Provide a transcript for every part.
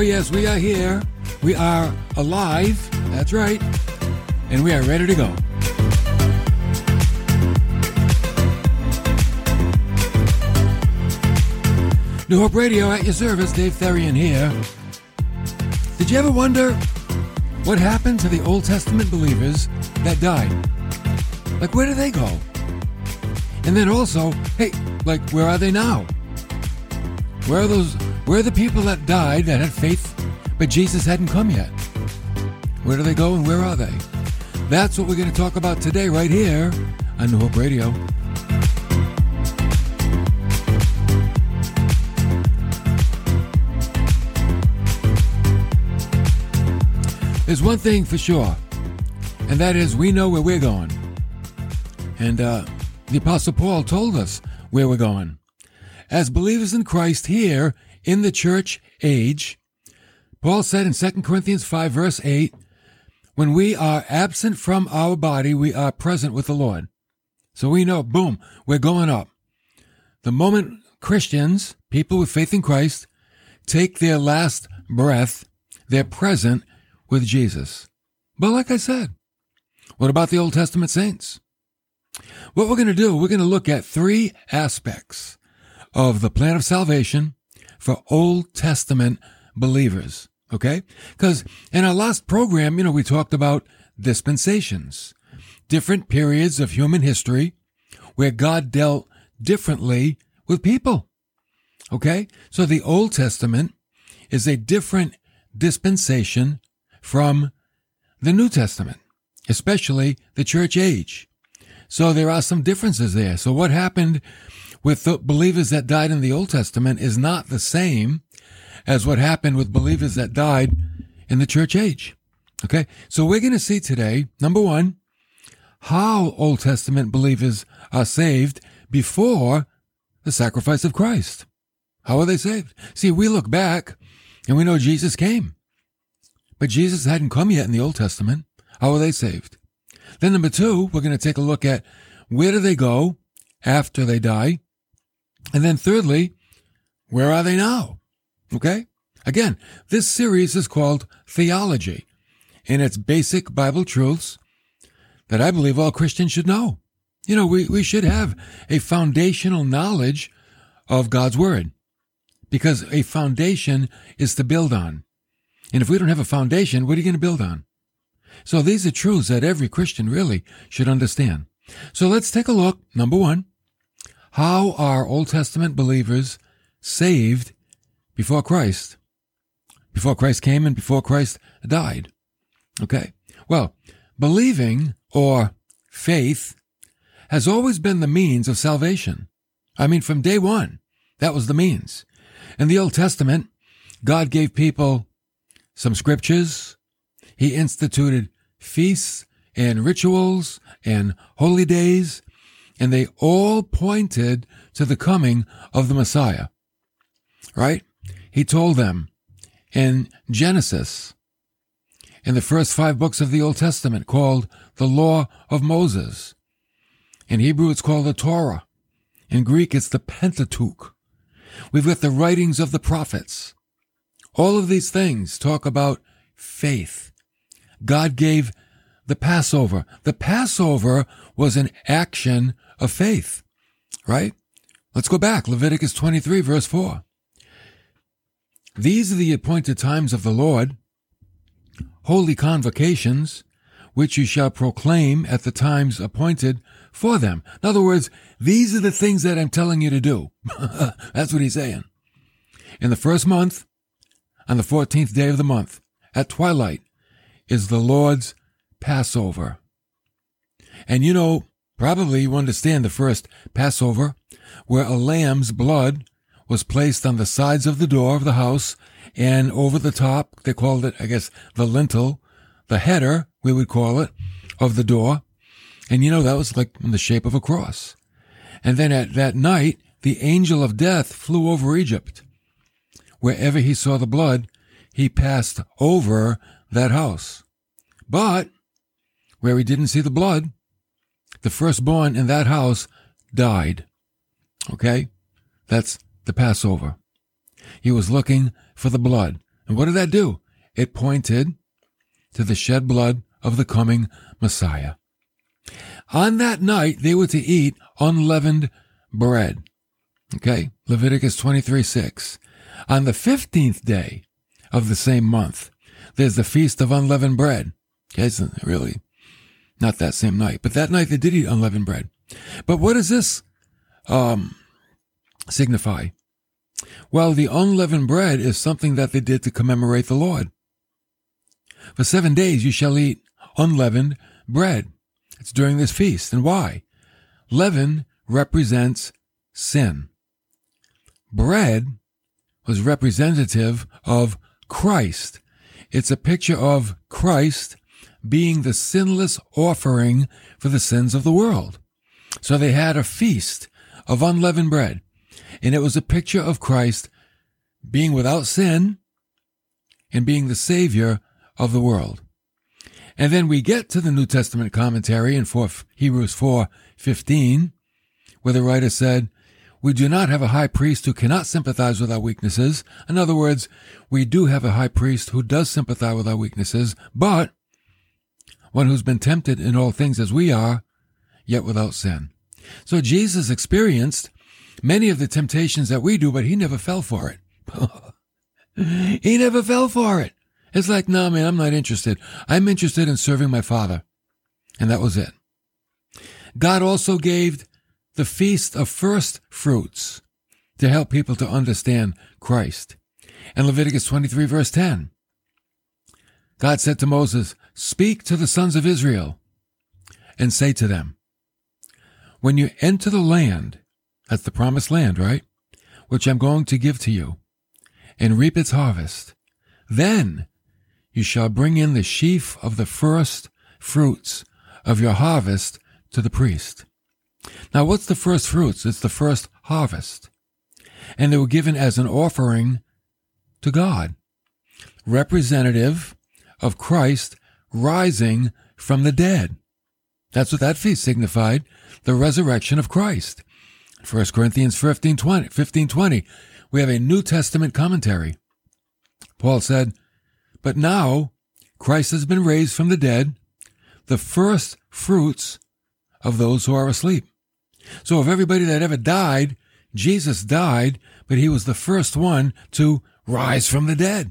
Oh, yes, we are here. We are alive. That's right. And we are ready to go. New Hope Radio at your service, Dave Therian here. Did you ever wonder what happened to the Old Testament believers that died? Like, where do they go? And then also, hey, like, where are they now? Where are those, where are the people that died that had faith, but Jesus hadn't come yet? Where do they go and where are they? That's what we're going to talk about today, right here on New Hope Radio. There's one thing for sure, and that is we know where we're going. And uh, the Apostle Paul told us where we're going. As believers in Christ here in the church age, Paul said in 2 Corinthians 5, verse 8, when we are absent from our body, we are present with the Lord. So we know, boom, we're going up. The moment Christians, people with faith in Christ, take their last breath, they're present with Jesus. But like I said, what about the Old Testament saints? What we're going to do, we're going to look at three aspects of the plan of salvation for Old Testament believers. Okay? Because in our last program, you know, we talked about dispensations, different periods of human history where God dealt differently with people. Okay? So the Old Testament is a different dispensation from the New Testament, especially the church age. So there are some differences there. So what happened with the believers that died in the Old Testament is not the same as what happened with believers that died in the church age. Okay. So we're going to see today, number one, how Old Testament believers are saved before the sacrifice of Christ. How are they saved? See, we look back and we know Jesus came. But Jesus hadn't come yet in the Old Testament. How are they saved? Then number two, we're going to take a look at where do they go after they die? And then thirdly, where are they now? Okay? Again, this series is called Theology, and it's basic Bible truths that I believe all Christians should know. You know, we, we should have a foundational knowledge of God's Word because a foundation is to build on. And if we don't have a foundation, what are you going to build on? So these are truths that every Christian really should understand. So let's take a look. Number one, how are Old Testament believers saved before Christ? Before Christ came and before Christ died. Okay. Well, believing or faith has always been the means of salvation. I mean, from day one, that was the means. In the Old Testament, God gave people some scriptures. He instituted feasts and rituals and holy days, and they all pointed to the coming of the Messiah. Right? He told them in Genesis, in the first five books of the Old Testament, called the Law of Moses. In Hebrew, it's called the Torah. In Greek, it's the Pentateuch. We've got the writings of the prophets. All of these things talk about faith. God gave the Passover. The Passover was an action of faith, right? Let's go back. Leviticus 23 verse 4. These are the appointed times of the Lord, holy convocations, which you shall proclaim at the times appointed for them. In other words, these are the things that I'm telling you to do. That's what he's saying. In the first month, on the 14th day of the month, at twilight, is the Lord's Passover. And you know, probably you understand the first Passover, where a lamb's blood was placed on the sides of the door of the house and over the top, they called it, I guess, the lintel, the header, we would call it, of the door. And you know, that was like in the shape of a cross. And then at that night, the angel of death flew over Egypt wherever he saw the blood, he passed over that house. But where he didn't see the blood, the firstborn in that house died. Okay? That's the Passover. He was looking for the blood. And what did that do? It pointed to the shed blood of the coming Messiah. On that night, they were to eat unleavened bread. Okay, Leviticus 23 6. On the 15th day of the same month, there's the Feast of Unleavened Bread. Okay, it's really not that same night, but that night they did eat unleavened bread. But what does this um, signify? Well, the unleavened bread is something that they did to commemorate the Lord. For seven days you shall eat unleavened bread. It's during this feast. And why? Leaven represents sin. Bread was representative of Christ. It's a picture of Christ being the sinless offering for the sins of the world. So they had a feast of unleavened bread, and it was a picture of Christ being without sin and being the Savior of the world. And then we get to the New Testament commentary in 4, Hebrews 4 15, where the writer said, We do not have a high priest who cannot sympathize with our weaknesses. In other words, we do have a high priest who does sympathize with our weaknesses, but one who's been tempted in all things as we are, yet without sin. So Jesus experienced many of the temptations that we do, but he never fell for it. he never fell for it. It's like, no, nah, man, I'm not interested. I'm interested in serving my Father. And that was it. God also gave the feast of first fruits to help people to understand Christ. And Leviticus 23 verse 10. God said to Moses, Speak to the sons of Israel and say to them, When you enter the land, that's the promised land, right? Which I'm going to give to you, and reap its harvest, then you shall bring in the sheaf of the first fruits of your harvest to the priest. Now, what's the first fruits? It's the first harvest. And they were given as an offering to God, representative of Christ rising from the dead. That's what that feast signified, the resurrection of Christ. 1 Corinthians 15 20, 15, 20, we have a New Testament commentary. Paul said, But now Christ has been raised from the dead, the first fruits of those who are asleep. So of everybody that ever died, Jesus died, but he was the first one to rise from the dead.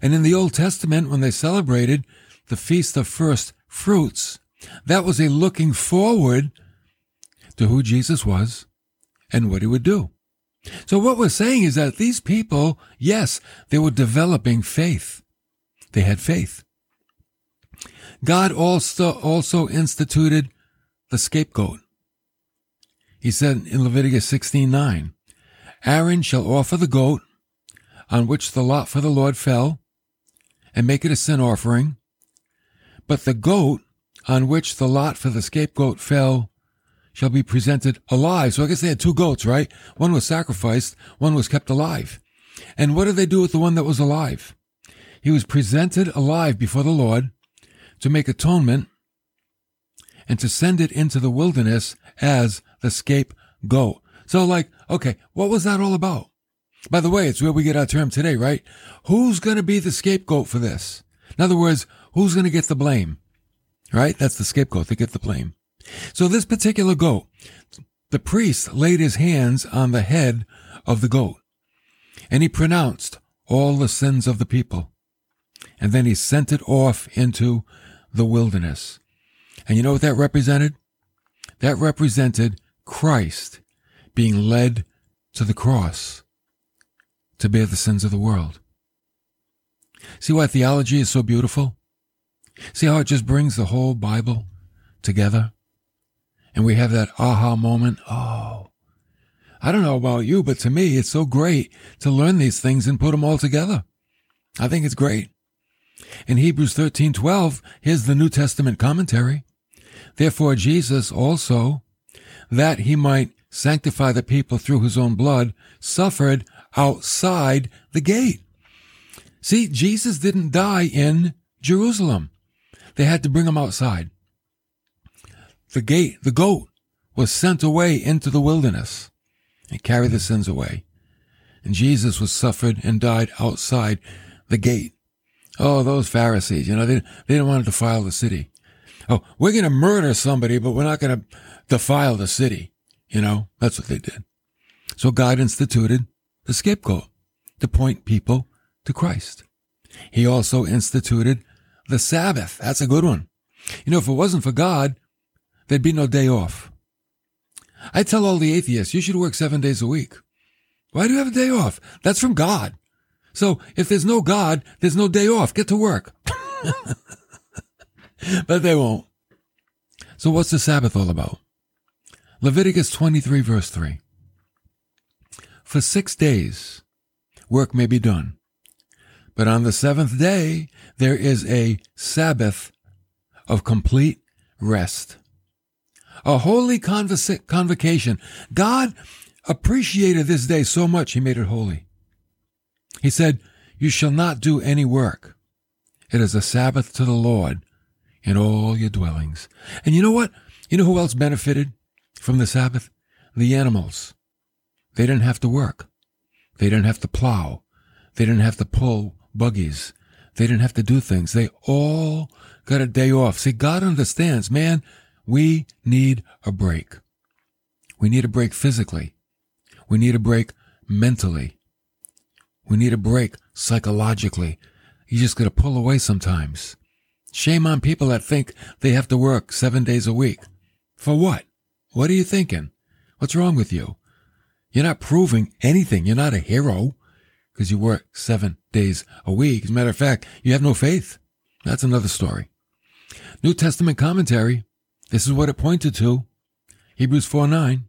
And in the Old Testament, when they celebrated the Feast of First Fruits, that was a looking forward to who Jesus was and what he would do. So what we're saying is that these people, yes, they were developing faith. They had faith. God also, also instituted the scapegoat. He said in Leviticus 16:9, Aaron shall offer the goat on which the lot for the Lord fell, and make it a sin offering. But the goat on which the lot for the scapegoat fell shall be presented alive. So I guess they had two goats, right? One was sacrificed, one was kept alive. And what did they do with the one that was alive? He was presented alive before the Lord to make atonement and to send it into the wilderness as the scapegoat. So like, okay, what was that all about? By the way, it's where we get our term today, right? Who's going to be the scapegoat for this? In other words, who's going to get the blame? Right? That's the scapegoat. They get the blame. So this particular goat, the priest laid his hands on the head of the goat and he pronounced all the sins of the people. And then he sent it off into the wilderness. And you know what that represented? That represented Christ being led to the cross to bear the sins of the world. See why theology is so beautiful? See how it just brings the whole Bible together? And we have that aha moment. Oh, I don't know about you, but to me, it's so great to learn these things and put them all together. I think it's great. In Hebrews 13, 12, here's the New Testament commentary. Therefore, Jesus also, that he might sanctify the people through his own blood, suffered outside the gate. See, Jesus didn't die in Jerusalem. They had to bring him outside. The gate, the goat, was sent away into the wilderness and carried the sins away. And Jesus was suffered and died outside the gate. Oh, those Pharisees, you know, they, they didn't want to defile the city. Oh, we're going to murder somebody, but we're not going to defile the city. You know, that's what they did. So God instituted the scapegoat to point people to Christ. He also instituted the Sabbath. That's a good one. You know, if it wasn't for God, there'd be no day off. I tell all the atheists, you should work seven days a week. Why do you have a day off? That's from God. So if there's no God, there's no day off. Get to work. but they won't. So what's the Sabbath all about? Leviticus 23 verse 3. For six days, work may be done. But on the seventh day, there is a Sabbath of complete rest. A holy convocation. God appreciated this day so much, he made it holy. He said, You shall not do any work. It is a Sabbath to the Lord in all your dwellings. And you know what? You know who else benefited from the Sabbath? The animals. They didn't have to work. They didn't have to plow. They didn't have to pull buggies. They didn't have to do things. They all got a day off. See, God understands, man, we need a break. We need a break physically. We need a break mentally. We need a break psychologically. You just gotta pull away sometimes. Shame on people that think they have to work seven days a week. For what? What are you thinking? What's wrong with you? You're not proving anything. You're not a hero because you work seven days a week. As a matter of fact, you have no faith. That's another story. New Testament commentary. This is what it pointed to. Hebrews 4 9.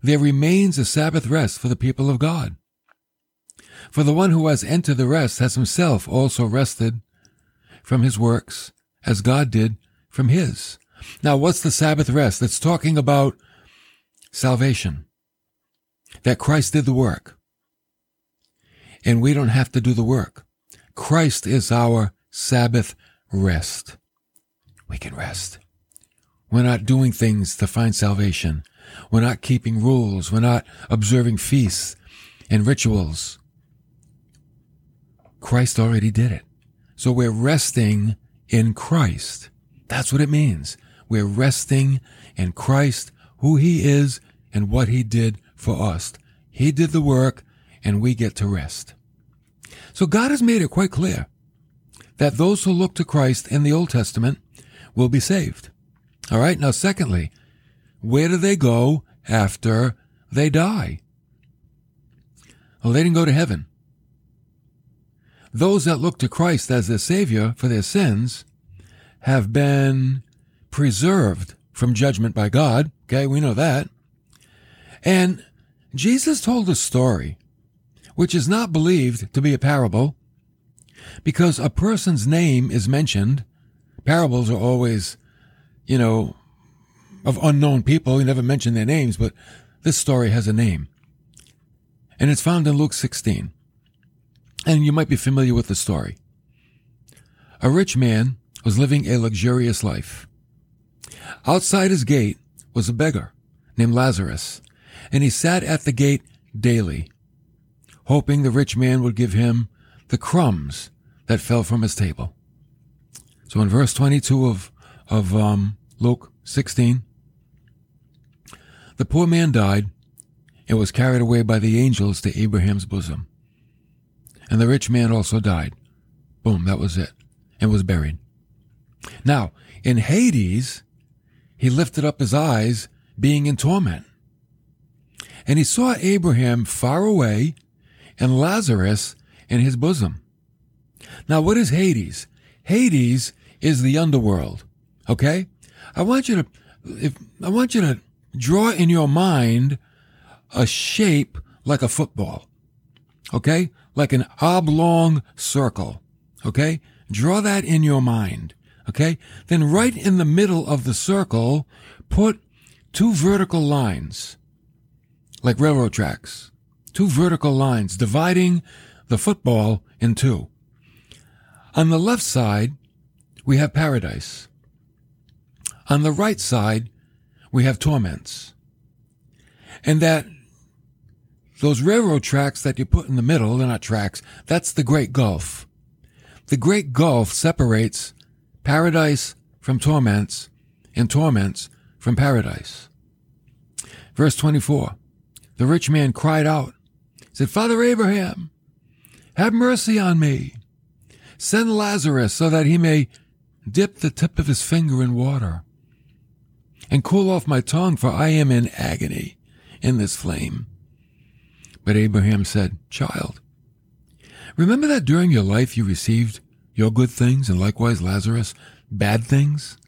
There remains a Sabbath rest for the people of God. For the one who has entered the rest has himself also rested from his works, as God did from his. Now, what's the Sabbath rest? It's talking about salvation. That Christ did the work. And we don't have to do the work. Christ is our Sabbath rest. We can rest. We're not doing things to find salvation. We're not keeping rules. We're not observing feasts and rituals. Christ already did it. So we're resting in Christ. That's what it means. We're resting in Christ, who he is and what he did for us. He did the work and we get to rest. So God has made it quite clear that those who look to Christ in the Old Testament will be saved. All right. Now, secondly, where do they go after they die? Well, they didn't go to heaven. Those that look to Christ as their Savior for their sins have been preserved from judgment by God. Okay, we know that. And Jesus told a story which is not believed to be a parable because a person's name is mentioned. Parables are always, you know, of unknown people. You never mention their names, but this story has a name. And it's found in Luke 16 and you might be familiar with the story. A rich man was living a luxurious life. Outside his gate was a beggar named Lazarus, and he sat at the gate daily, hoping the rich man would give him the crumbs that fell from his table. So in verse 22 of, of um, Luke 16, the poor man died and was carried away by the angels to Abraham's bosom. And the rich man also died. Boom, that was it. And was buried. Now, in Hades, he lifted up his eyes, being in torment. And he saw Abraham far away and Lazarus in his bosom. Now, what is Hades? Hades is the underworld. Okay? I want you to, if, I want you to draw in your mind a shape like a football. Okay? like an oblong circle. Okay? Draw that in your mind. Okay? Then right in the middle of the circle, put two vertical lines, like railroad tracks. Two vertical lines dividing the football in two. On the left side, we have paradise. On the right side, we have torments. And that those railroad tracks that you put in the middle, they're not tracks. That's the Great Gulf. The Great Gulf separates paradise from torments and torments from paradise. Verse 24. The rich man cried out, said, Father Abraham, have mercy on me. Send Lazarus so that he may dip the tip of his finger in water and cool off my tongue, for I am in agony in this flame. But Abraham said, Child, remember that during your life you received your good things and likewise Lazarus bad things?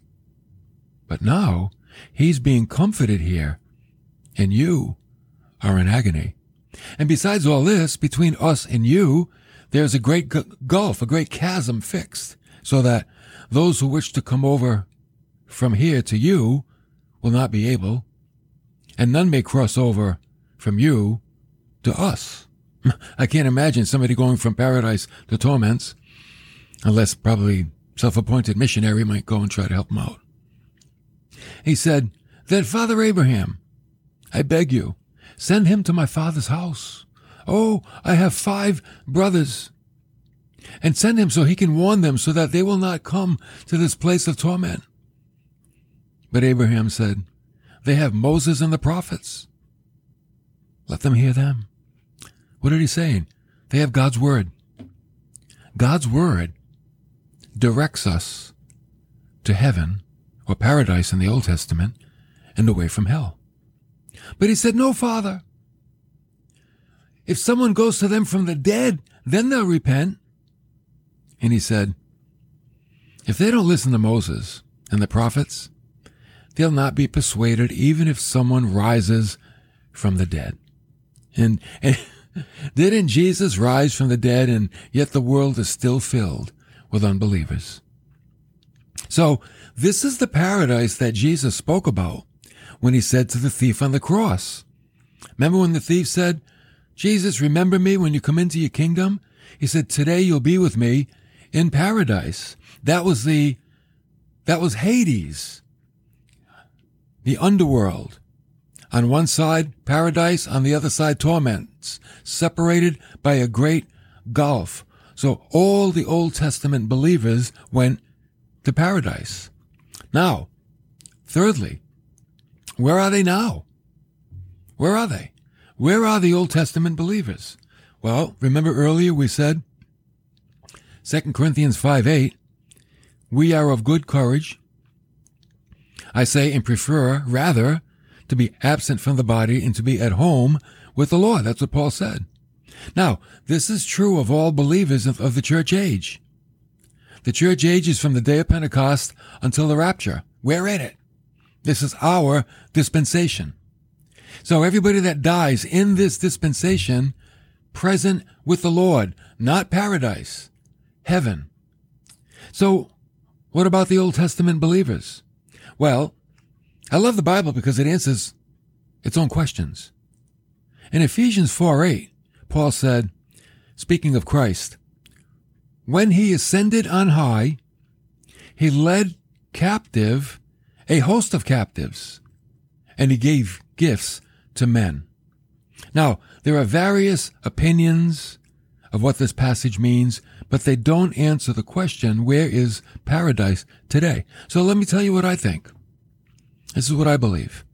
But now he's being comforted here, and you are in agony. And besides all this, between us and you, there's a great gulf, a great chasm fixed, so that those who wish to come over from here to you will not be able, and none may cross over from you to us. I can't imagine somebody going from paradise to torments, unless probably self-appointed missionary might go and try to help him out. He said, Then Father Abraham, I beg you, send him to my father's house. Oh, I have five brothers. And send him so he can warn them so that they will not come to this place of torment. But Abraham said, They have Moses and the prophets. Let them hear them. What are he saying? They have God's word. God's word directs us to heaven or paradise in the Old Testament and away from hell. But he said, No, Father. If someone goes to them from the dead, then they'll repent. And he said, If they don't listen to Moses and the prophets, they'll not be persuaded even if someone rises from the dead. And, and didn't Jesus rise from the dead and yet the world is still filled with unbelievers? So this is the paradise that Jesus spoke about when he said to the thief on the cross. Remember when the thief said, Jesus, remember me when you come into your kingdom? He said, today you'll be with me in paradise. That was the, that was Hades, the underworld. On one side, paradise, on the other side, torments, separated by a great gulf. So all the Old Testament believers went to paradise. Now, thirdly, where are they now? Where are they? Where are the Old Testament believers? Well, remember earlier we said 2 Corinthians 5 8, we are of good courage. I say and prefer rather to be absent from the body and to be at home with the Lord. That's what Paul said. Now, this is true of all believers of, of the church age. The church age is from the day of Pentecost until the rapture. We're in it. This is our dispensation. So everybody that dies in this dispensation, present with the Lord, not paradise, heaven. So what about the Old Testament believers? Well, I love the Bible because it answers its own questions. In Ephesians 4 8, Paul said, speaking of Christ, when he ascended on high, he led captive a host of captives, and he gave gifts to men. Now, there are various opinions of what this passage means, but they don't answer the question, where is paradise today? So let me tell you what I think. This is what I believe.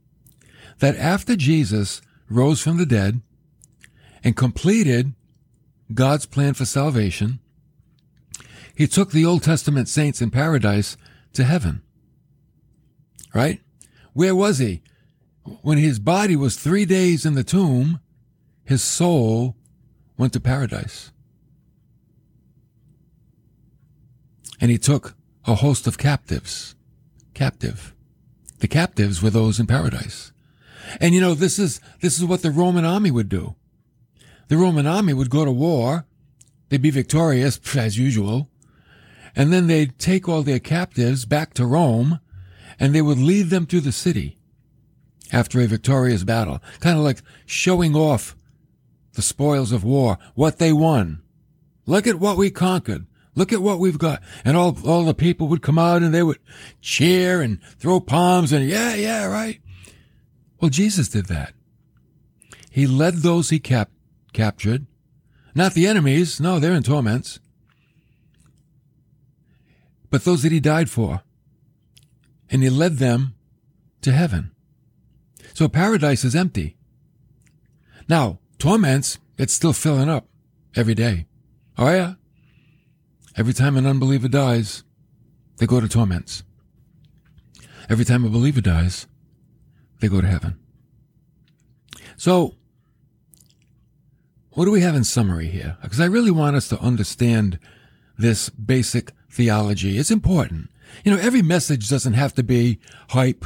That after Jesus rose from the dead and completed God's plan for salvation, he took the Old Testament saints in paradise to heaven. Right? Where was he? When his body was three days in the tomb, his soul went to paradise. And he took a host of captives, captive. The captives were those in paradise. And you know, this is, this is what the Roman army would do. The Roman army would go to war. They'd be victorious, as usual. And then they'd take all their captives back to Rome and they would lead them through the city after a victorious battle, kind of like showing off the spoils of war, what they won. Look at what we conquered. Look at what we've got. And all, all the people would come out and they would cheer and throw palms and yeah, yeah, right. Well, Jesus did that. He led those he kept captured. Not the enemies. No, they're in torments. But those that he died for. And he led them to heaven. So paradise is empty. Now, torments, it's still filling up every day. Oh yeah. Every time an unbeliever dies, they go to torments. Every time a believer dies, they go to heaven. So, what do we have in summary here? Because I really want us to understand this basic theology. It's important. You know, every message doesn't have to be hype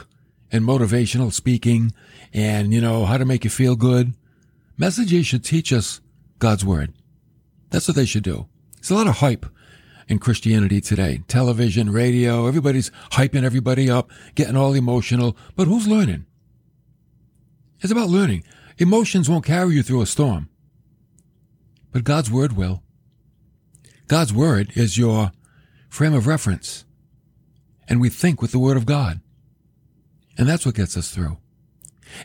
and motivational speaking and, you know, how to make you feel good. Messages should teach us God's word. That's what they should do. There's a lot of hype in Christianity today. Television, radio, everybody's hyping everybody up, getting all emotional. But who's learning? It's about learning. Emotions won't carry you through a storm. But God's word will. God's word is your frame of reference. And we think with the word of God. And that's what gets us through.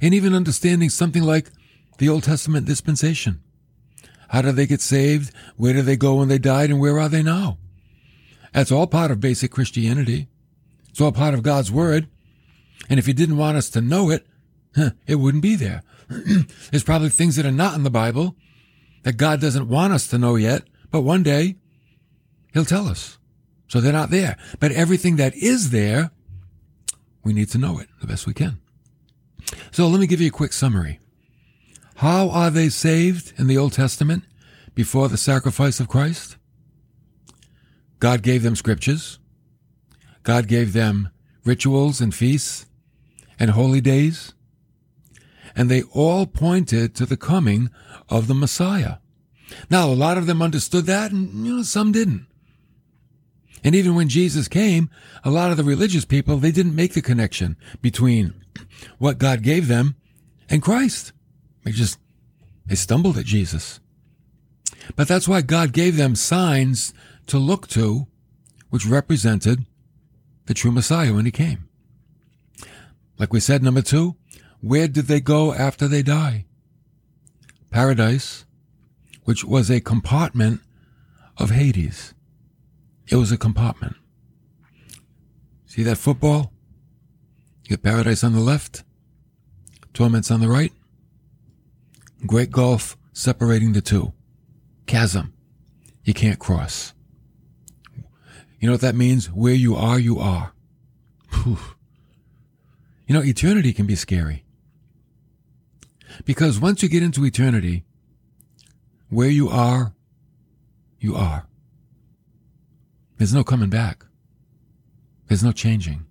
And even understanding something like the Old Testament dispensation. How did they get saved? Where did they go when they died? And where are they now? That's all part of basic Christianity. It's all part of God's Word. And if He didn't want us to know it, it wouldn't be there. There's probably things that are not in the Bible that God doesn't want us to know yet, but one day He'll tell us. So they're not there. But everything that is there, we need to know it the best we can. So let me give you a quick summary. How are they saved in the Old Testament before the sacrifice of Christ? God gave them scriptures. God gave them rituals and feasts and holy days. And they all pointed to the coming of the Messiah. Now, a lot of them understood that and, you know, some didn't. And even when Jesus came, a lot of the religious people, they didn't make the connection between what God gave them and Christ. They just, they stumbled at Jesus. But that's why God gave them signs to look to, which represented the true Messiah when he came. Like we said, number two, where did they go after they die? Paradise, which was a compartment of Hades. It was a compartment. See that football? You get paradise on the left, torments on the right. Great gulf separating the two. Chasm. You can't cross. You know what that means? Where you are, you are. Whew. You know, eternity can be scary. Because once you get into eternity, where you are, you are. There's no coming back. There's no changing.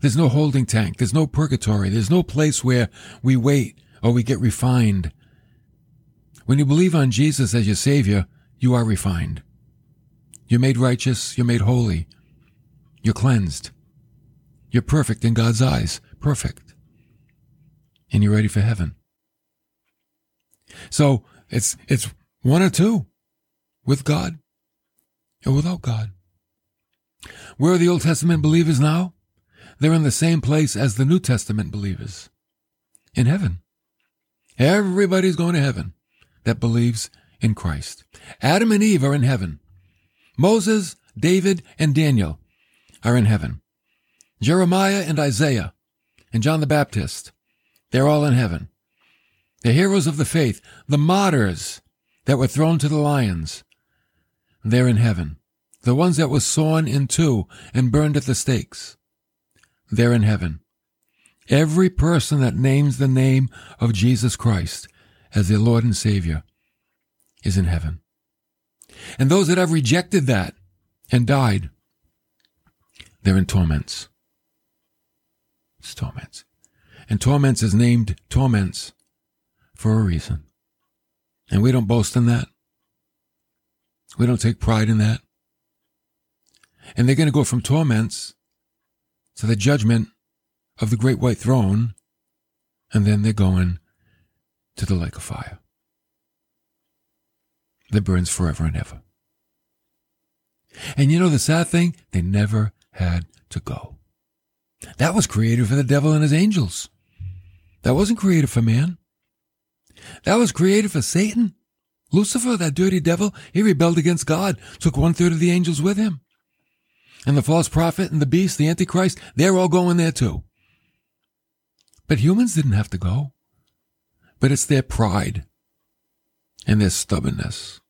There's no holding tank. There's no purgatory. There's no place where we wait or we get refined. When you believe on Jesus as your Savior, you are refined. You're made righteous. You're made holy. You're cleansed. You're perfect in God's eyes. Perfect. And you're ready for heaven. So it's, it's one or two with God or without God. Where are the Old Testament believers now? They're in the same place as the New Testament believers. In heaven. Everybody's going to heaven that believes in Christ. Adam and Eve are in heaven. Moses, David, and Daniel are in heaven. Jeremiah and Isaiah and John the Baptist, they're all in heaven. The heroes of the faith, the martyrs that were thrown to the lions, they're in heaven. The ones that were sawn in two and burned at the stakes, they're in heaven. Every person that names the name of Jesus Christ as their Lord and Savior is in heaven. And those that have rejected that and died, they're in torments. It's torments. And torments is named torments for a reason. And we don't boast in that. We don't take pride in that. And they're going to go from torments to the judgment of the great white throne, and then they're going to the lake of fire that burns forever and ever. And you know the sad thing? They never had to go. That was created for the devil and his angels. That wasn't created for man. That was created for Satan. Lucifer, that dirty devil, he rebelled against God, took one third of the angels with him. And the false prophet and the beast, the Antichrist, they're all going there too. But humans didn't have to go. But it's their pride and their stubbornness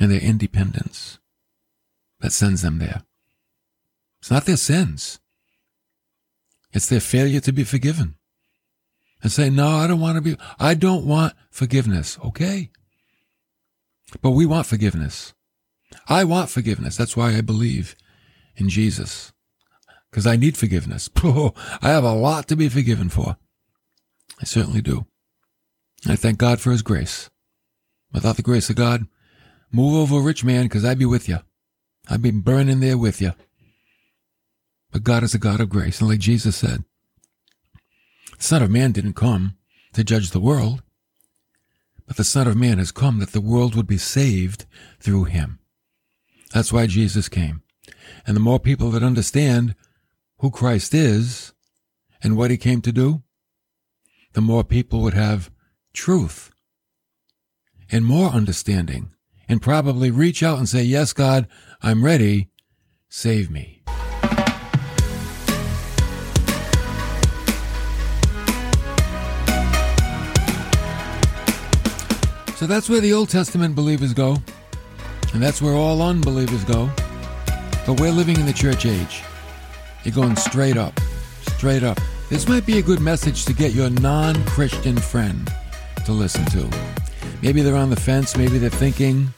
and their independence that sends them there. It's not their sins. It's their failure to be forgiven. And say, no, I don't want to be, I don't want forgiveness. Okay. But we want forgiveness. I want forgiveness. That's why I believe in Jesus. Because I need forgiveness. Oh, I have a lot to be forgiven for. I certainly do. I thank God for his grace. Without the grace of God, move over, rich man, because I'd be with you. I'd be burning there with you. But God is a God of grace. And like Jesus said, the Son of Man didn't come to judge the world, but the Son of Man has come that the world would be saved through him. That's why Jesus came. And the more people that understand who Christ is and what he came to do, the more people would have truth and more understanding and probably reach out and say, Yes, God, I'm ready. Save me. So that's where the Old Testament believers go, and that's where all unbelievers go. But we're living in the church age. You're going straight up, straight up. This might be a good message to get your non Christian friend to listen to. Maybe they're on the fence, maybe they're thinking,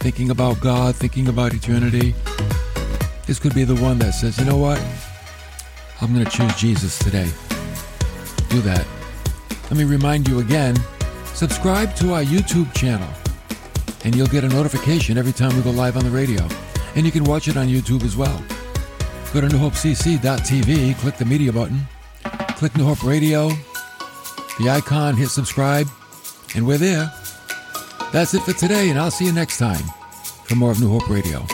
thinking about God, thinking about eternity. This could be the one that says, you know what? I'm going to choose Jesus today. Do that. Let me remind you again subscribe to our YouTube channel, and you'll get a notification every time we go live on the radio. And you can watch it on YouTube as well. Go to newhopecc.tv, click the media button, click New Hope Radio, the icon, hit subscribe, and we're there. That's it for today, and I'll see you next time for more of New Hope Radio.